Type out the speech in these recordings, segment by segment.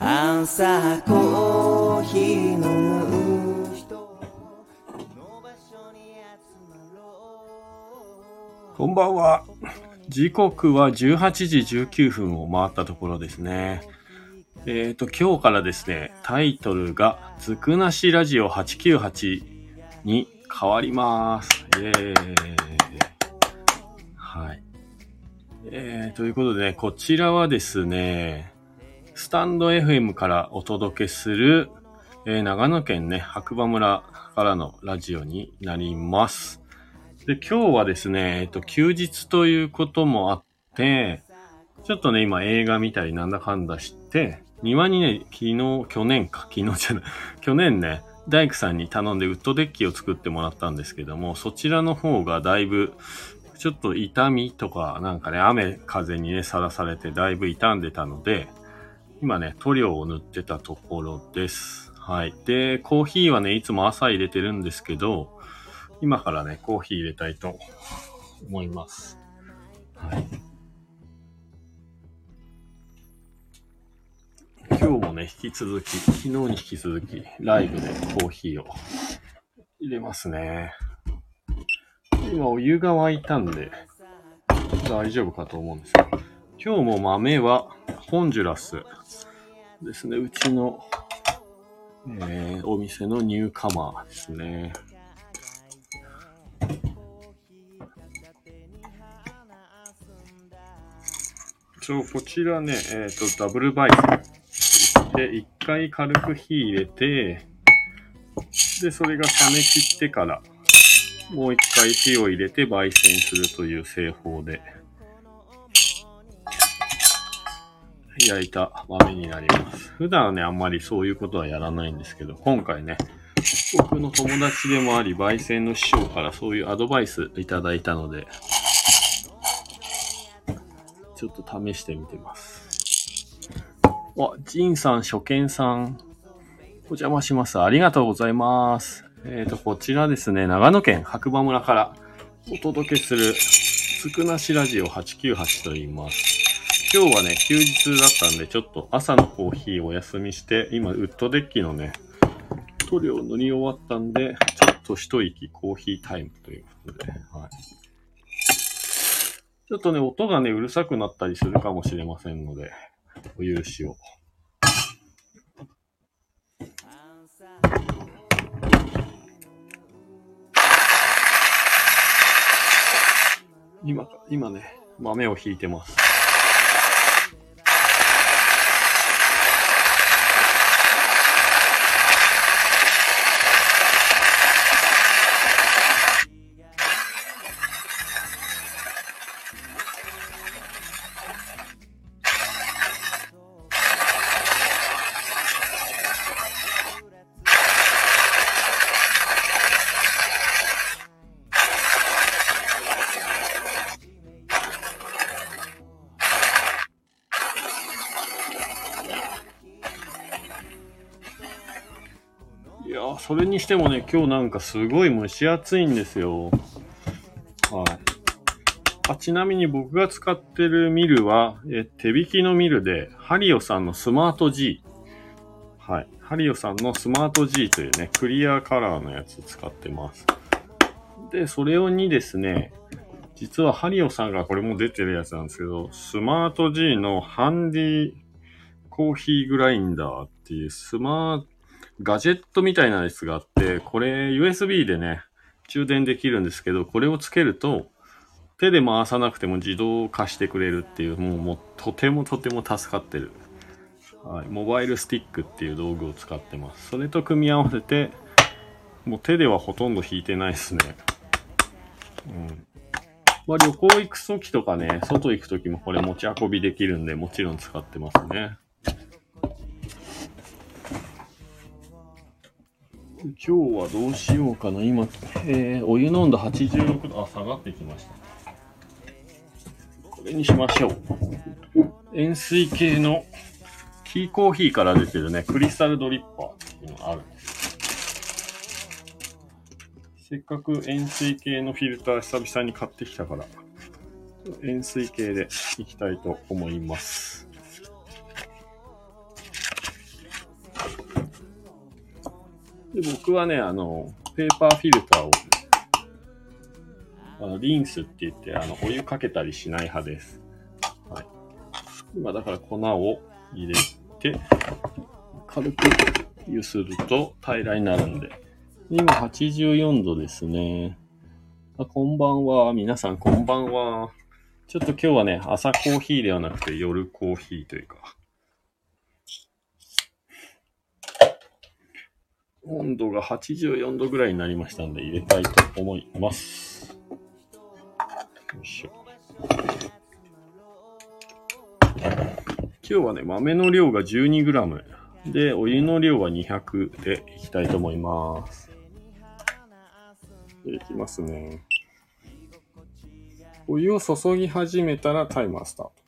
朝コーヒー飲む人の場所に集まろうこんばんは。時刻は18時19分を回ったところですね。えっ、と、今日からですね、タイトルが、つくなしラジオ898に変わります。イェーイ。はい。えー、ということでね、こちらはですね、スタンド FM からお届けする、えー長野県ね、白馬村からのラジオになります。で、今日はですね、えっと、休日ということもあって、ちょっとね、今映画見たりなんだかんだして、庭にね、昨日、去年か、昨日じゃない、去年ね、大工さんに頼んでウッドデッキを作ってもらったんですけども、そちらの方がだいぶ、ちょっと痛みとか、なんかね、雨風にね、さらされてだいぶ傷んでたので、今ね、塗料を塗ってたところです。はい。で、コーヒーはね、いつも朝入れてるんですけど、今からね、コーヒー入れたいと思います。はい。今日もね、引き続き、昨日に引き続き、ライブでコーヒーを入れますね。今お湯が沸いたんで、大丈夫かと思うんですけど、今日も豆はホンジュラスですね。うちの、えーお店のニューカマーですね。そう、こちらね、えっ、と、ダブルバイスで、一回軽く火入れて、で、それが冷め切ってから、もう一回火を入れて焙煎するという製法で、焼いた豆になります。普段はね、あんまりそういうことはやらないんですけど、今回ね、僕の友達でもあり、焙煎の師匠からそういうアドバイスいただいたので、ちょっと試してみてます。あ、ジンさん、初見さん、お邪魔します。ありがとうございます。えっ、と、こちらですね、長野県白馬村からお届けする、つくなしラジオ898と言います。今日はね、休日だったんで、ちょっと朝のコーヒーお休みして、今、ウッドデッキのね、塗料塗り終わったんで、ちょっと一息コーヒータイムということで、はい。ちょっとね、音がね、うるさくなったりするかもしれませんので、お許しを。今、今ね、豆をひいてます。それにしてもね、今日なんかすごい蒸し暑いんですよ。はい。あちなみに僕が使ってるミルは、え手引きのミルで、ハリオさんのスマート G。はい。ハリオさんのスマート G というね、クリアカラーのやつ使ってます。で、それをにですね、実はハリオさんがこれも出てるやつなんですけど、スマート G のハンディコーヒーグラインダーっていうスマートガジェットみたいなやつがあって、これ USB でね、充電できるんですけど、これをつけると、手で回さなくても自動化してくれるっていう、もうもうとてもとても助かってる。はい、モバイルスティックっていう道具を使ってます。それと組み合わせて、もう手ではほとんど弾いてないですね。うん。まあ旅行行く時とかね、外行く時もこれ持ち運びできるんで、もちろん使ってますね。今日はどうしようかな。今、えー、お湯飲んだ86度、あ、下がってきました。これにしましょう。塩水系のキーコーヒーから出てるね、クリスタルドリッパーっていうのがあるんです。せっかく塩水系のフィルター久々に買ってきたから、塩水系でいきたいと思います。で僕はね、あの、ペーパーフィルターを、あの、リンスって言って、あの、お湯かけたりしない派です。はい。今だから粉を入れて、軽く揺すると平らになるんで。今84度ですね。あこんばんは。皆さんこんばんは。ちょっと今日はね、朝コーヒーではなくて夜コーヒーというか。温度が84度ぐらいになりましたので入れたいと思います。よいしょ。今日はね、豆の量が 12g で、お湯の量は200でいきたいと思います。いきますね。お湯を注ぎ始めたらタイマースタート。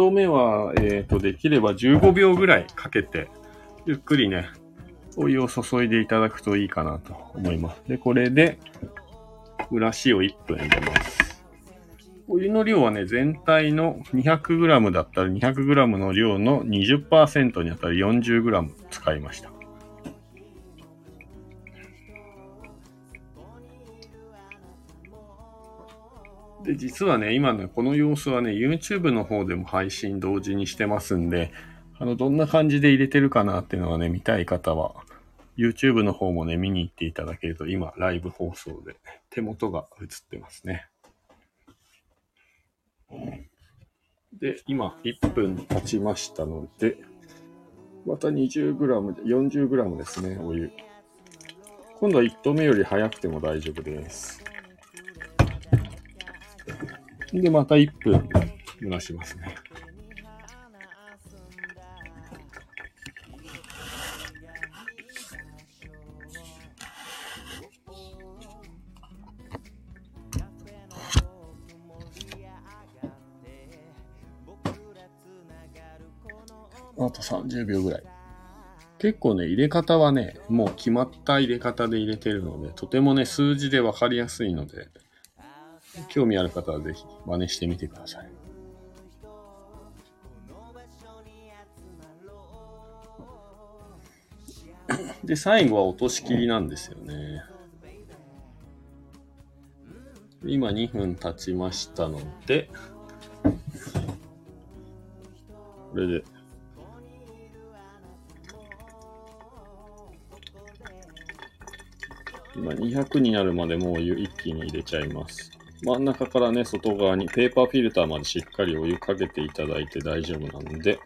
で1投目は、えっ、と、できれば15秒ぐらいかけて、ゆっくりね、お湯を注いでいただくといいかなと思います。で、これで、蒸らしを1分入れます。お湯の量はね、全体の 200g だったら 200g の量の20%にあたる 40g 使いました。で、実はね、今ね、この様子はね、YouTube の方でも配信同時にしてますんで、あの、どんな感じで入れてるかなっていうのがね、見たい方は、YouTube の方もね、見に行っていただけると、今、ライブ放送で手元が映ってますね。で、今、1分経ちましたので、また 20g で、40g ですね、お湯。今度は1投目より早くても大丈夫です。で、また1分蒸らしますね。あと30秒ぐらい。結構ね、入れ方はね、もう決まった入れ方で入れてるので、とてもね、数字でわかりやすいので、興味ある方はぜひ真似してみてください。で、最後は落とし切りなんですよね。今2分経ちましたので、これで、今200になるまでもう一気に入れちゃいます。真ん中からね、外側にペーパーフィルターまでしっかりお湯かけていただいて大丈夫なんで。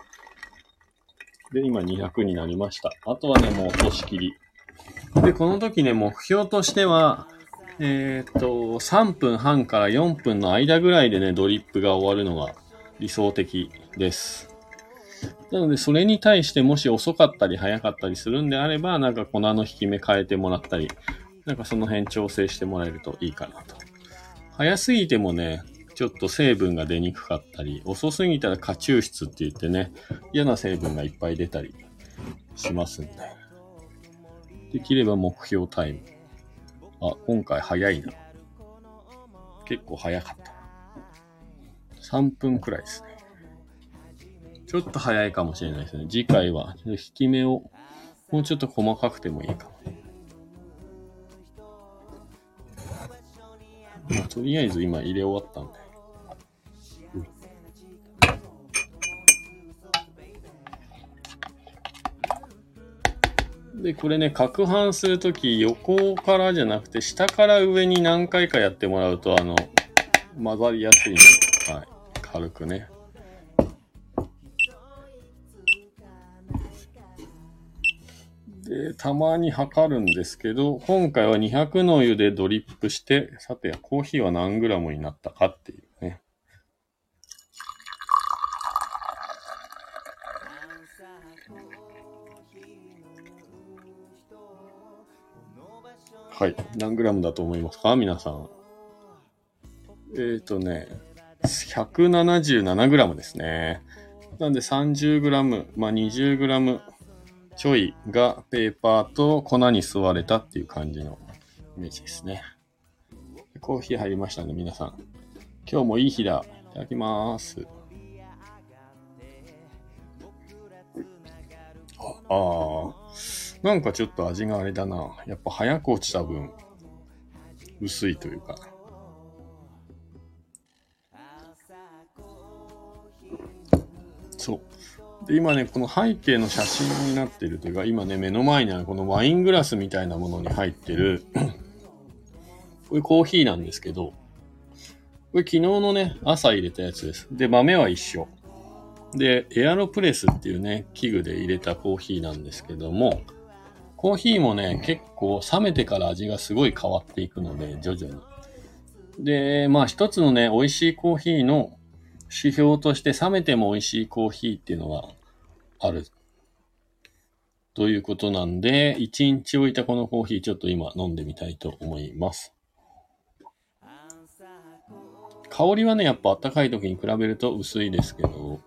で、今200になりました。あとはね、もう落とし切り。で、この時ね、目標としては、えーっと、3分半から4分の間ぐらいでね、ドリップが終わるのが理想的です。なので、それに対してもし遅かったり早かったりするんであれば、なんか粉の引き目変えてもらったり、なんかその辺調整してもらえるといいかなと。早すぎてもね、ちょっと成分が出にくかったり、遅すぎたら過抽出って言ってね、嫌な成分がいっぱい出たりしますんで。できれば目標タイム。あ、今回早いな。結構早かった。3分くらいですね。ちょっと早いかもしれないですね。次回は、引き目をもうちょっと細かくてもいいかも。まあとりあえず今入れ終わったんで。で、これね、攪拌するとき、横からじゃなくて、下から上に何回かやってもらうと、あの、混ざりやすいので、はい。軽くね。で、たまに測るんですけど、今回は200の湯でドリップして、さて、コーヒーは何グラムになったかっていうね。はい。何グラムだと思いますか？皆さん。えっ、ー、とね、177グラムですね。なんで30グラム、まあ20グラムちょいがペーパーと粉に吸われたっていう感じのイメージですね。コーヒー入りましたね、皆さん。今日もいい日だ。いただきます。ああ、なんかちょっと味があれだな。やっぱ早く落ちた分、薄いというか。で、今ね、この背景の写真になってるというか、今ね、目の前にあるこのワイングラスみたいなものに入ってる、これコーヒーなんですけど、これ昨日のね、朝入れたやつです。で、豆は一緒。で、エアロプレスっていうね、器具で入れたコーヒーなんですけども、コーヒーもね、結構冷めてから味がすごい変わっていくので、徐々に。で、まあ一つのね、美味しいコーヒーの指標として冷めても美味しいコーヒーっていうのがある。ということなんで、1日置いたこのコーヒーちょっと今飲んでみたいと思います。香りはね、やっぱ暖かい時に比べると薄いですけど、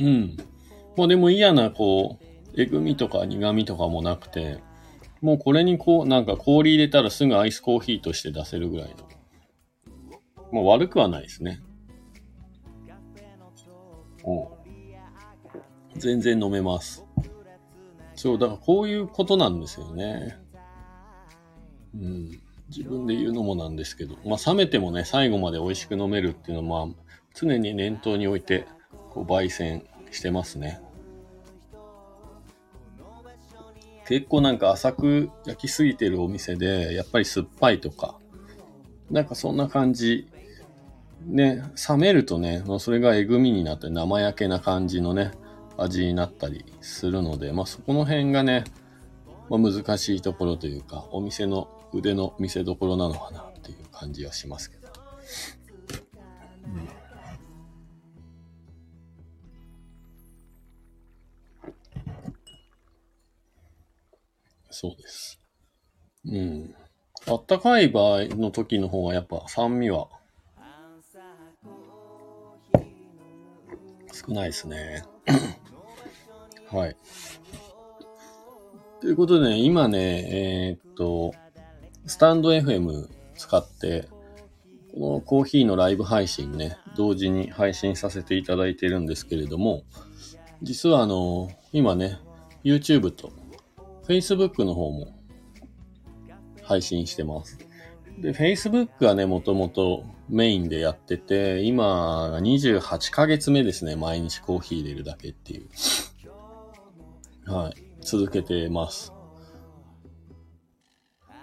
うん。もうでも嫌な、こう、えぐみとか苦みとかもなくて、もうこれにこう、なんか氷入れたらすぐアイスコーヒーとして出せるぐらいの。もう悪くはないですね。うん。全然飲めます。そう、だからこういうことなんですよね。うん。自分で言うのもなんですけど、まあ冷めてもね、最後まで美味しく飲めるっていうのは、まあ、常に念頭に置いて、こう、焙煎してますね。結構なんか浅く焼きすぎてるお店で、やっぱり酸っぱいとか、なんかそんな感じ。ね、冷めるとね、もうそれがえぐみになって生焼けな感じのね、味になったりするので、まあそこの辺がね、まあ、難しいところというか、お店の腕の見せ所なのかなっていう感じはしますけど。うんそうです。うん。あったかい場合の時の方がやっぱ酸味は少ないですね。はい。ということでね、今ね、えーっと、スタンド FM 使って、このコーヒーのライブ配信ね、同時に配信させていただいてるんですけれども、実はあの、今ね、YouTube と Facebook の方も配信してます。で、Facebook はね、もともとメインでやってて、今が28ヶ月目ですね。毎日コーヒー入れるだけっていう。はい。続けてます。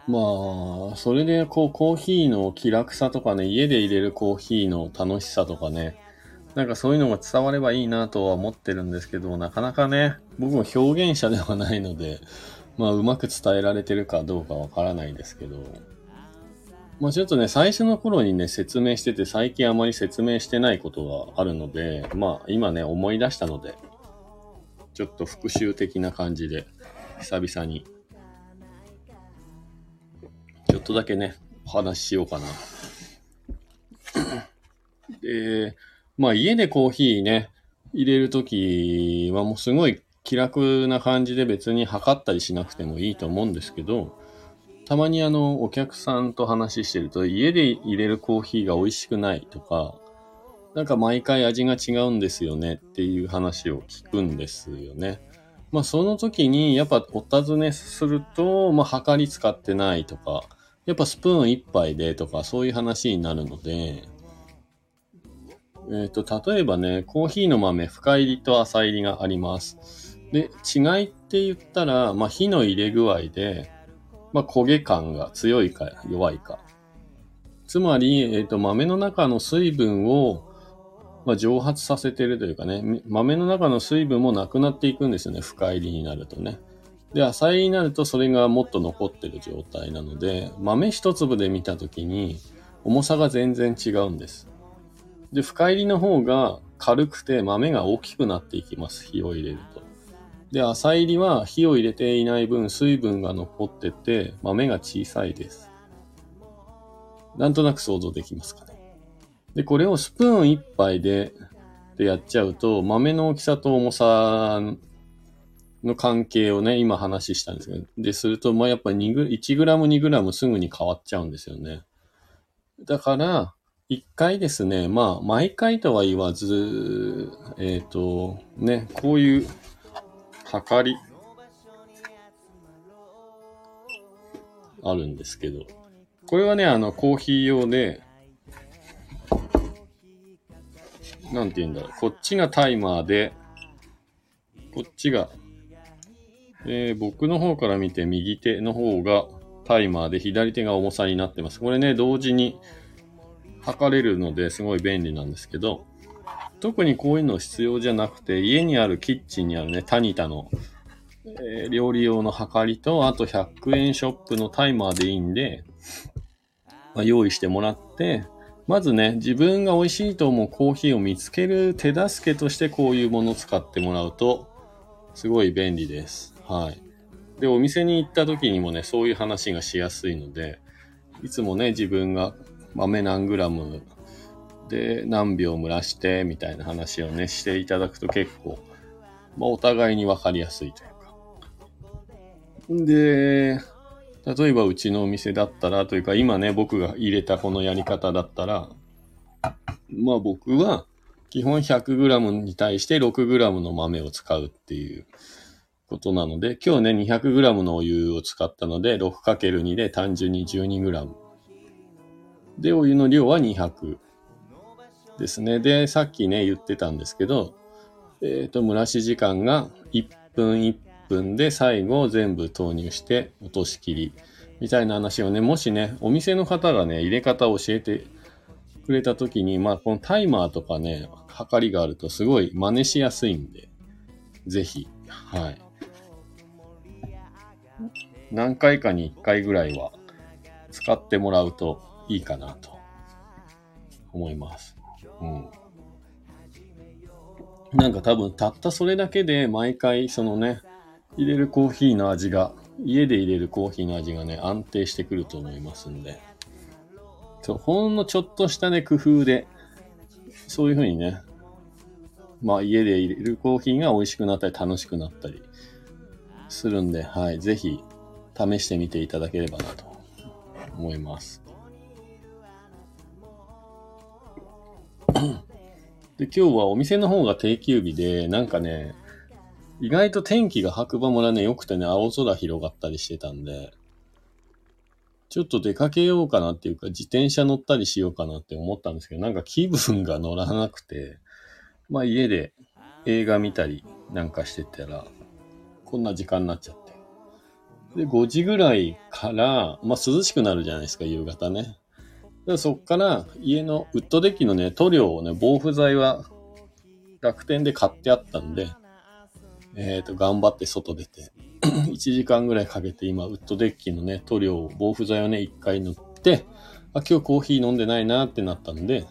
まあ、それでこうコーヒーの気楽さとかね、家で入れるコーヒーの楽しさとかね、なんかそういうのが伝わればいいなとは思ってるんですけど、なかなかね、僕も表現者ではないので、まあうまく伝えられてるかどうかわからないですけど、まあちょっとね、最初の頃にね、説明してて、最近あまり説明してないことがあるので、まあ今ね、思い出したので、ちょっと復習的な感じで、久々に、ちょっとだけね、お話ししようかな。で、まあ家でコーヒーね、入れるときはもうすごい気楽な感じで別に測ったりしなくてもいいと思うんですけど、たまにあの、お客さんと話してると、家で入れるコーヒーが美味しくないとか、なんか毎回味が違うんですよねっていう話を聞くんですよね。まあその時にやっぱお尋ねすると、まあ測り使ってないとか、やっぱスプーン一杯でとかそういう話になるので、えっ、と、例えばね、コーヒーの豆、深入りと浅入りがあります。で、違いって言ったら、まあ火の入れ具合で、まあ焦げ感が強いか弱いか。つまり、えっ、と、豆の中の水分を、まあ、蒸発させてるというかね、豆の中の水分もなくなっていくんですよね、深入りになるとね。で、浅入りになるとそれがもっと残ってる状態なので、豆一粒で見たときに重さが全然違うんです。で、深入りの方が軽くて豆が大きくなっていきます、火を入れると。で、浅入りは火を入れていない分水分が残ってて豆が小さいです。なんとなく想像できますかね。で、これをスプーン1杯で、でやっちゃうと、豆の大きさと重さの関係をね、今話したんですけど、で、すると、まあ、やっぱ2グ、1グラム2グラムすぐに変わっちゃうんですよね。だから、1回ですね、まあ、毎回とは言わず、えっ、と、ね、こういう、測り、あるんですけど、これはね、あの、コーヒー用で、なんて言うんだろう。こっちがタイマーで、こっちが、えー僕の方から見て右手の方がタイマーで左手が重さになってます。これね、同時に測れるのですごい便利なんですけど、特にこういうの必要じゃなくて、家にあるキッチンにあるね、タニタの、えー料理用の測りと、あと100円ショップのタイマーでいいんで、まあ、用意してもらって、まずね、自分が美味しいと思うコーヒーを見つける手助けとしてこういうものを使ってもらうと、すごい便利です。はい。で、お店に行った時にもね、そういう話がしやすいので、いつもね、自分が豆何グラムで何秒蒸らしてみたいな話をね、していただくと結構、まあ、お互いに分かりやすいというか。で、例えばうちのお店だったら、というか今ね、僕が入れたこのやり方だったら、まあ僕は基本 100g に対して 6g の豆を使うっていうことなので、今日ね、200g のお湯を使ったので、6×2 で単純に 12g。で、お湯の量は200ですね。で、さっきね、言ってたんですけど、えっ、と、蒸らし時間が1分1分で最後全部投入して落とし切りみたいな話をね、もしね、お店の方がね、入れ方を教えてくれた時に、まあ、このタイマーとかね、測りがあるとすごい真似しやすいんで、ぜひ、はい。何回かに1回ぐらいは使ってもらうといいかなと思います。うん。なんか多分たったそれだけで毎回そのね、入れるコーヒーの味が、家で入れるコーヒーの味がね、安定してくると思いますんで。そう、ほんのちょっとしたね、工夫で、そういう風にね、まあ家で入れるコーヒーが美味しくなったり楽しくなったりするんで、はい、ぜひ試してみていただければなと思います。で、今日はお店の方が定休日で、なんかね、意外と天気が白馬村ね、良くてね、青空広がったりしてたんで、ちょっと出かけようかなっていうか、自転車乗ったりしようかなって思ったんですけど、なんか気分が乗らなくて、まあ家で映画見たりなんかしてたら、こんな時間になっちゃって。で、5時ぐらいから、まあ涼しくなるじゃないですか、夕方ね。でそっから家のウッドデッキのね、塗料をね、防腐剤は楽天で買ってあったんで、えっ、と、頑張って外出て、1時間ぐらいかけて今、ウッドデッキのね、塗料を、防腐剤をね、1回塗って、あ、今日コーヒー飲んでないなってなったんで、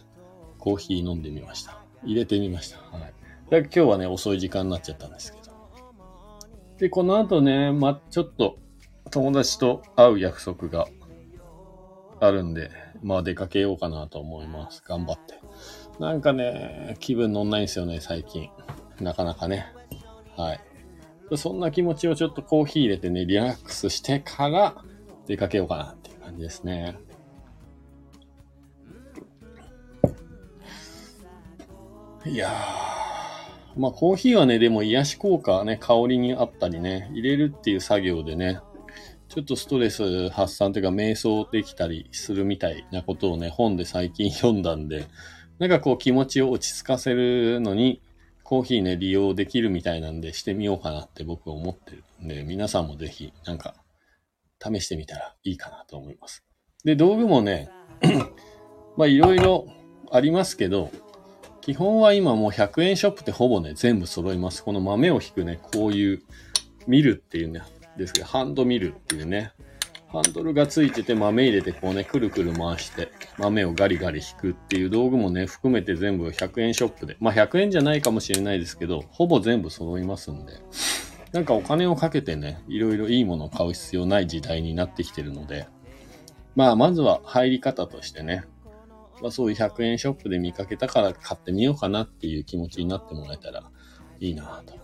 コーヒー飲んでみました。入れてみました。はい。で今日はね、遅い時間になっちゃったんですけど。で、この後ね、ま、ちょっと、友達と会う約束があるんで、まあ出かけようかなと思います。頑張って。なんかね、気分乗んないんですよね、最近。なかなかね。はい。そんな気持ちをちょっとコーヒー入れてね、リラックスしてから出かけようかなっていう感じですね。いやー。まあコーヒーはね、でも癒し効果ね、香りにあったりね、入れるっていう作業でね、ちょっとストレス発散というか瞑想できたりするみたいなことをね、本で最近読んだんで、なんかこう気持ちを落ち着かせるのに、コーヒーね、利用できるみたいなんでしてみようかなって僕は思ってるんで、皆さんもぜひ、なんか、試してみたらいいかなと思います。で、道具もね、まあいろいろありますけど、基本は今もう100円ショップってほぼね、全部揃います。この豆を引くね、こういうミルっていうね、ですけど、ハンドミルっていうね、ハンドルがついてて豆入れてこうね、くるくる回して豆をガリガリ引くっていう道具もね、含めて全部100円ショップで。まあ100円じゃないかもしれないですけど、ほぼ全部揃いますんで。なんかお金をかけてね、いろいろいいものを買う必要ない時代になってきてるので、まあまずは入り方としてね、まあ、そういう100円ショップで見かけたから買ってみようかなっていう気持ちになってもらえたらいいなと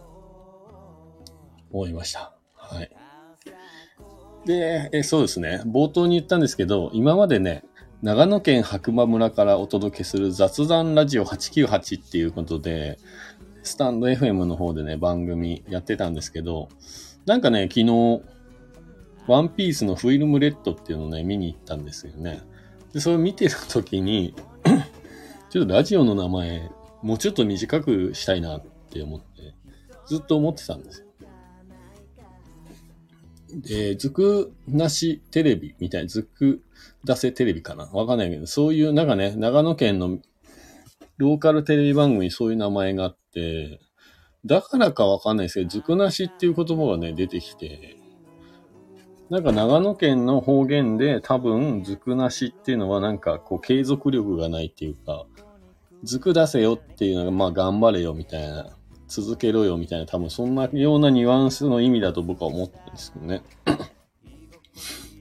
思いました。はい。で、えそうですね。冒頭に言ったんですけど、今までね、長野県白馬村からお届けする雑談ラジオ898っていうことで、スタンド FM の方でね、番組やってたんですけど、なんかね、昨日、ワンピースのフィルムレッドっていうのをね、見に行ったんですよね。で、それ見てる時に、ちょっとラジオの名前、もうちょっと短くしたいなって思って、ずっと思ってたんですよ。で、ずくなしテレビみたいな、ずく出せテレビかな。わかんないけど、そういう、なんかね、長野県のローカルテレビ番組にそういう名前があって、だからかわかんないですけど、ずくなしっていう言葉がね、出てきて、なんか長野県の方言で多分、ずくなしっていうのはなんかこう継続力がないっていうか、ずく出せよっていうのがまあ頑張れよみたいな、続けろよみたいな多分そんなようなニュアンスの意味だと僕は思ってるんですけどね。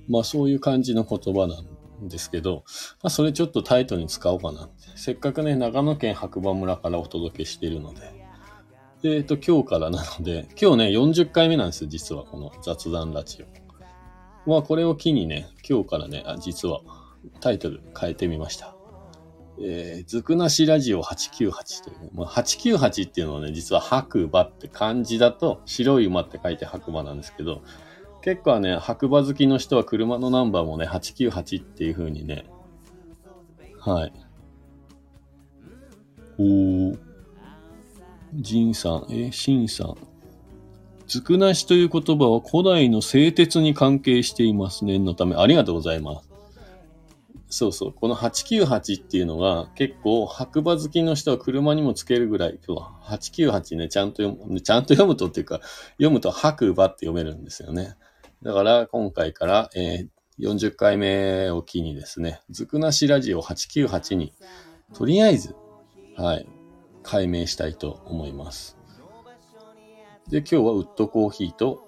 まあそういう感じの言葉なんですけど、まあそれちょっとタイトに使おうかなって。せっかくね、長野県白馬村からお届けしているので。で、えっと、今日からなので、今日ね、40回目なんですよ、実は、この雑談ラジオ。まあこれを機にね、今日からね、あ実はタイトル変えてみました。えー、ずくなしラジオ898という、ね、まあ、898っていうのはね、実は白馬って漢字だと白い馬って書いて白馬なんですけど、結構ね、白馬好きの人は車のナンバーもね、898っていう風にね、はい。おー、ジンさん、え、シンさん。ずくなしという言葉は古代の製鉄に関係しています。念のため、ありがとうございます。そうそう。この898っていうのが結構白馬好きの人は車にもつけるぐらい、今日は898ね、ちゃんと読む、ちゃんと読むとっていうか、読むと白馬って読めるんですよね。だから今回から、えー40回目を機にですね、ずくなしラジオ898に、とりあえず、はい、解明したいと思います。で、今日はウッドコーヒーと、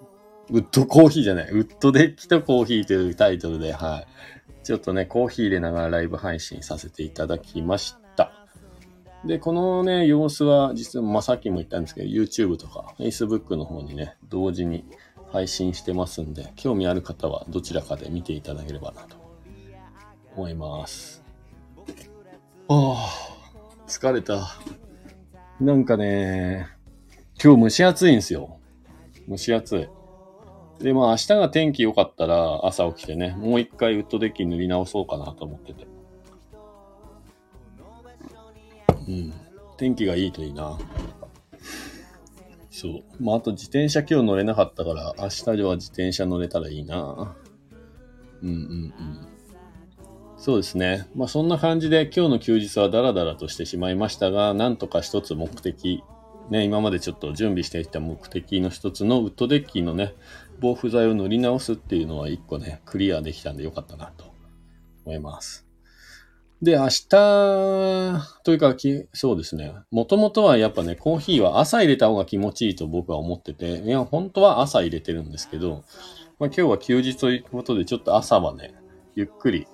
ウッドコーヒーじゃない、ウッドデッキとコーヒーというタイトルで、はい。ちょっとね、コーヒー入れながらライブ配信させていただきました。で、このね、様子は、実は、まあ、さっきも言ったんですけど、YouTube とか Facebook の方にね、同時に配信してますんで、興味ある方はどちらかで見ていただければなと思います。ああ、疲れた。なんかね、今日蒸し暑いんですよ。蒸し暑い。で、まあ明日が天気良かったら朝起きてね、もう一回ウッドデッキ塗り直そうかなと思ってて。うん。天気がいいといいな。そう。まああと自転車今日乗れなかったから、明日では自転車乗れたらいいな。うんうんうん。そうですね。まあそんな感じで今日の休日はダラダラとしてしまいましたが、なんとか一つ目的、ね、今までちょっと準備してきた目的の一つのウッドデッキのね、防腐剤を塗り直すっていうのは一個ね、クリアできたんでよかったなと思います。で、明日、というか、そうですね。もともとはやっぱね、コーヒーは朝入れた方が気持ちいいと僕は思ってて、いや、本当は朝入れてるんですけど、まあ、今日は休日ということで、ちょっと朝はね、ゆっくり、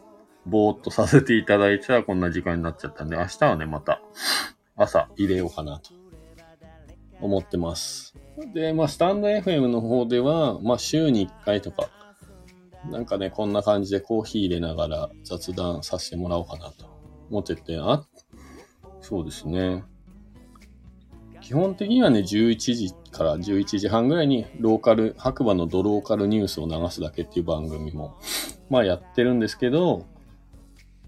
ぼーっとさせていただいたらこんな時間になっちゃったんで、明日はね、また、朝入れようかなと思ってます。で、まあ、スタンド FM の方では、まあ、週に1回とか、なんかね、こんな感じでコーヒー入れながら雑談させてもらおうかなと思ってて、あ、そうですね。基本的にはね、11時から11時半ぐらいにローカル、白馬のドローカルニュースを流すだけっていう番組も、まあやってるんですけど、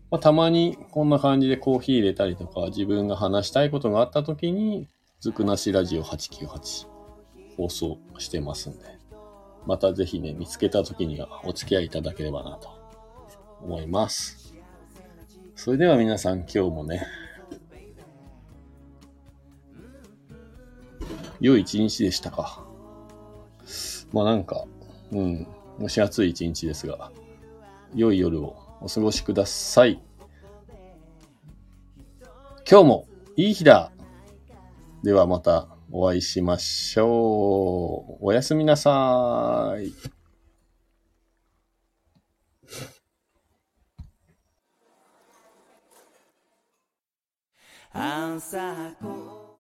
まあ、たまにこんな感じでコーヒー入れたりとか、自分が話したいことがあった時に、ずくなしラジオ898放送してますんで、またぜひね、見つけた時にはお付き合いいただければなと思います。それでは皆さん今日もね、良い一日でしたか。まあなんか、うん、蒸し暑い一日ですが、良い夜をお過ごしください。今日もいい日だではまたお会いしましょう。おやすみなさい。朝こ